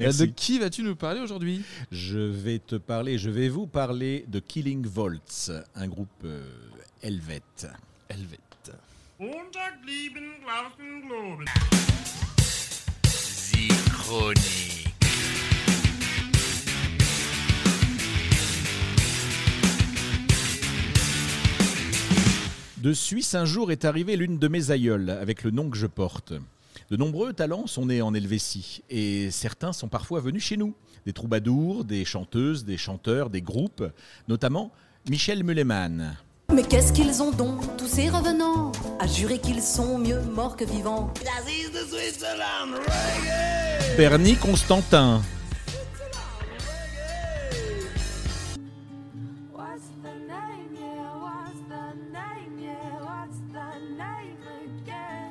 Merci. De qui vas-tu nous parler aujourd'hui? Je vais te parler, je vais vous parler de Killing Volts, un groupe euh, helvète. Helvète. Montag lieben Glauben Globen. Die Chronik. De Suisse, un jour est arrivée l'une de mes aïeules, avec le nom que je porte. De nombreux talents sont nés en Helvétie, et certains sont parfois venus chez nous. Des troubadours, des chanteuses, des chanteurs, des groupes, notamment Michel Mulleman. Mais qu'est-ce qu'ils ont donc, tous ces revenants, à jurer qu'ils sont mieux morts que vivants. Bernie Constantin. What's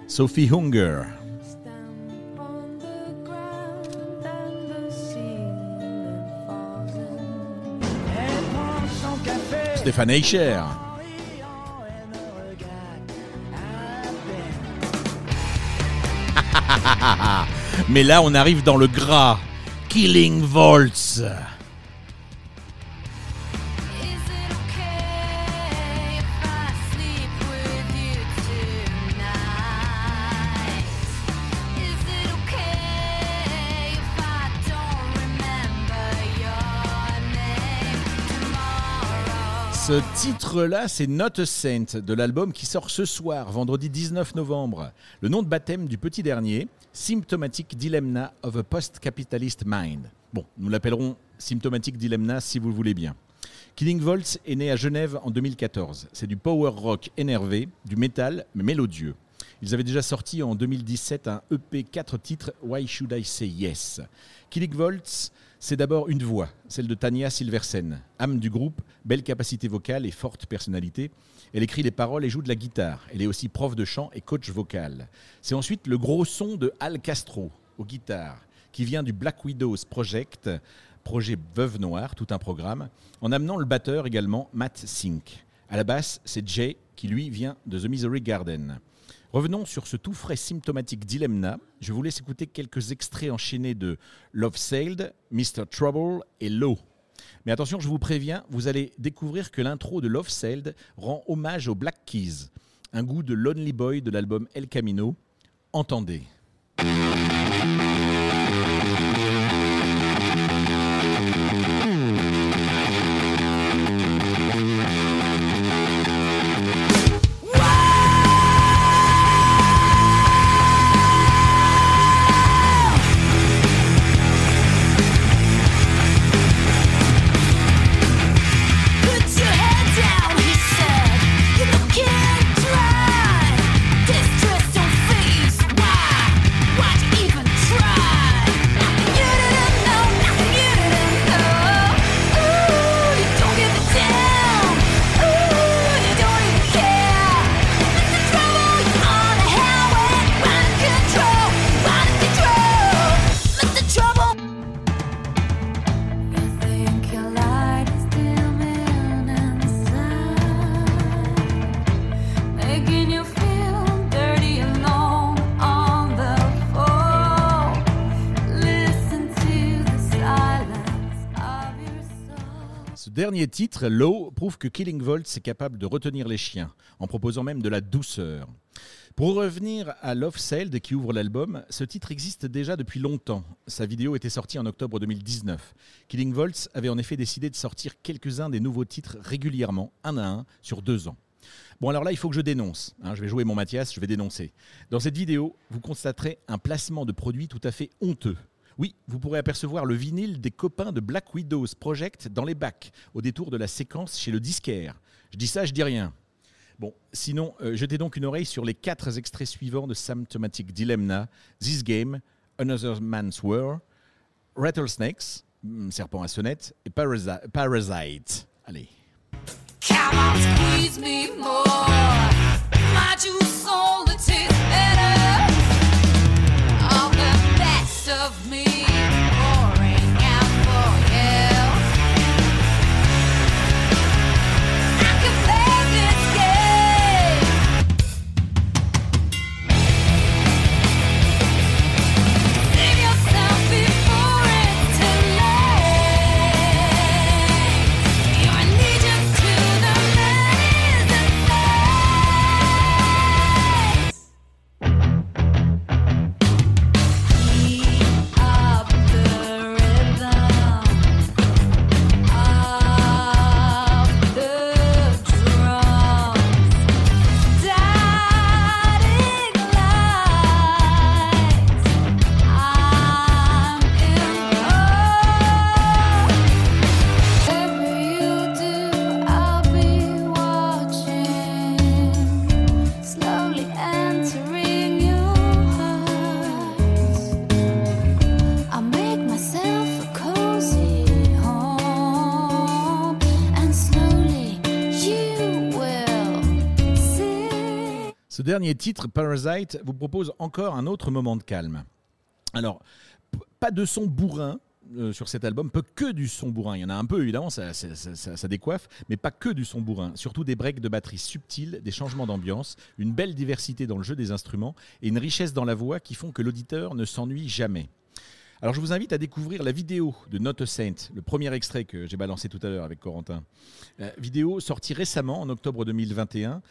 the Stéphane Eicher. Mais là, on arrive dans le gras. Killing Volts. Ce titre-là, c'est Not a Saint de l'album qui sort ce soir, vendredi 19 novembre. Le nom de baptême du petit dernier, Symptomatic Dilemma of a Post-Capitalist Mind. Bon, nous l'appellerons Symptomatic Dilemma si vous le voulez bien. Killing Volts est né à Genève en 2014. C'est du power rock énervé, du métal mais mélodieux. Ils avaient déjà sorti en 2017 un EP 4 titres Why Should I Say Yes? Killing Volts, c'est d'abord une voix, celle de Tania Silversen, âme du groupe, belle capacité vocale et forte personnalité. Elle écrit les paroles et joue de la guitare. Elle est aussi prof de chant et coach vocal. C'est ensuite le gros son de Al Castro aux guitares, qui vient du Black Widows Project, projet Veuve Noire, tout un programme, en amenant le batteur également Matt Sink. À la basse, c'est Jay qui lui vient de The Misery Garden. Revenons sur ce tout frais symptomatique dilemma. Je vous laisse écouter quelques extraits enchaînés de Love Sailed, Mr. Trouble et Low. Mais attention, je vous préviens, vous allez découvrir que l'intro de Love Sailed rend hommage aux Black Keys, un goût de Lonely Boy de l'album El Camino. Entendez. Dernier titre, Low, prouve que Killing Volts est capable de retenir les chiens, en proposant même de la douceur. Pour revenir à Love Sailed qui ouvre l'album, ce titre existe déjà depuis longtemps. Sa vidéo était sortie en octobre 2019. Killing Volts avait en effet décidé de sortir quelques-uns des nouveaux titres régulièrement, un à un, sur deux ans. Bon alors là, il faut que je dénonce. hein, je vais jouer mon Mathias, je vais dénoncer. Dans cette vidéo, vous constaterez un placement de produits tout à fait honteux. Oui, vous pourrez apercevoir le vinyle des copains de Black Widows Project dans les bacs, au détour de la séquence chez le disquaire. Je dis ça, je dis rien. Bon, sinon, euh, jetez donc une oreille sur les quatre extraits suivants de Symptomatic Dilemma, This Game, Another Man's War, Rattlesnakes, hmm, serpent à sonnette, et Parasi- Parasite. Allez. Me more. Dernier titre, Parasite, vous propose encore un autre moment de calme. Alors, pas de son bourrin. euh, sur cet album, peu que du son bourrin. Il y en a un peu, évidemment, ça, ça- décoiffe, mais pas que du son bourrin. Surtout des breaks de batterie subtils, des changements d'ambiance, une belle diversité dans le jeu des instruments et une richesse dans la voix qui font que l'auditeur ne s'ennuie jamais. Alors je vous invite à découvrir la vidéo de Not a Saint, le premier extrait que j'ai balancé tout à l'heure avec Corentin. Vidéo sortie récemment en octobre 2021.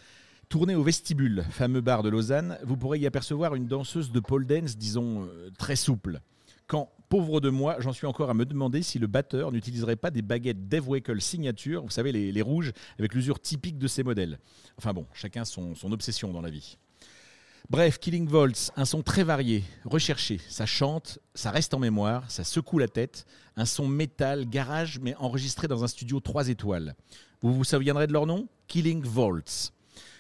Tournée au Vestibule, fameux bar de Lausanne, vous pourrez y apercevoir une danseuse de pole dance, disons, euh, très souple. Quand, pauvre de moi, j'en suis encore à me demander si le batteur n'utiliserait pas des baguettes Dave Wakel signature, vous savez, les, les rouges, avec l'usure typique de ces modèles. Enfin bon, chacun son, son obsession dans la vie. Bref, Killing Volts, un son très varié, recherché. Ça chante, ça reste en mémoire, ça secoue la tête. Un son métal, garage, mais enregistré dans un studio 3 étoiles. Vous vous souviendrez de leur nom? Killing Volts.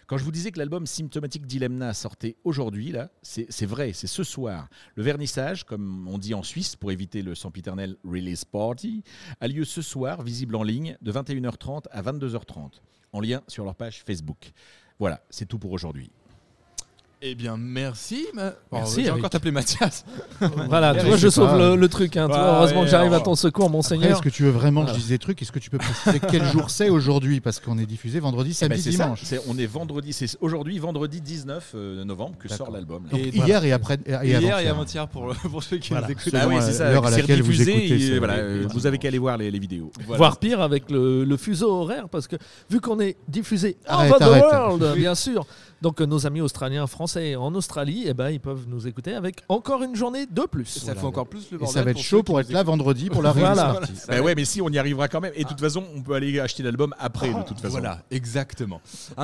Quand je vous disais que l'album Symptomatic Dilemma sortait aujourd'hui, là, c'est vrai, c'est ce soir. Le vernissage, comme on dit en Suisse pour éviter le sempiternel Release Party, a lieu ce soir, visible en ligne, de 21h30 à 22h30, en lien sur leur page Facebook. Voilà, c'est tout pour aujourd'hui. Eh bien, merci. ma- Merci, Oh, J'ai encore t'appeler Mathias. Voilà, tu vois, je sauve le, le truc. Hein, heureusement ouais, que j'arrive à ton secours, monseigneur. est-ce que tu veux vraiment que je dise des trucs? Est-ce que tu peux préciser quel jour c'est aujourd'hui? Parce qu'on est diffusé vendredi, Eh samedi, ben, c'est ça, dimanche. c'est- on est vendredi, c'est aujourd'hui, vendredi 19 euh, novembre, que sort l'album. hier et après. Et Hier et avant-hier. pour, le- pour ceux qui Voilà. nous écoutent. Ah oui, euh, c'est ça. l'heure à laquelle vous écoutez, euh, vous avez qu'à aller voir les, vidéos. Voire pire avec le, fuseau horaire, parce que vu qu'on est diffusé Arrête, over the world, bien sûr. Donc euh, nos amis australiens, français en Australie, eh ben, ils peuvent nous écouter avec encore une journée de plus. Ça fait encore plus le Et bordel. ça va être pour chaud pour être là vendredi pour la Voilà. release party. Ben ouais, mais si, on y arrivera quand même. Et de toute façon, on peut aller acheter l'album après, de toute façon. Voilà, exactement. Un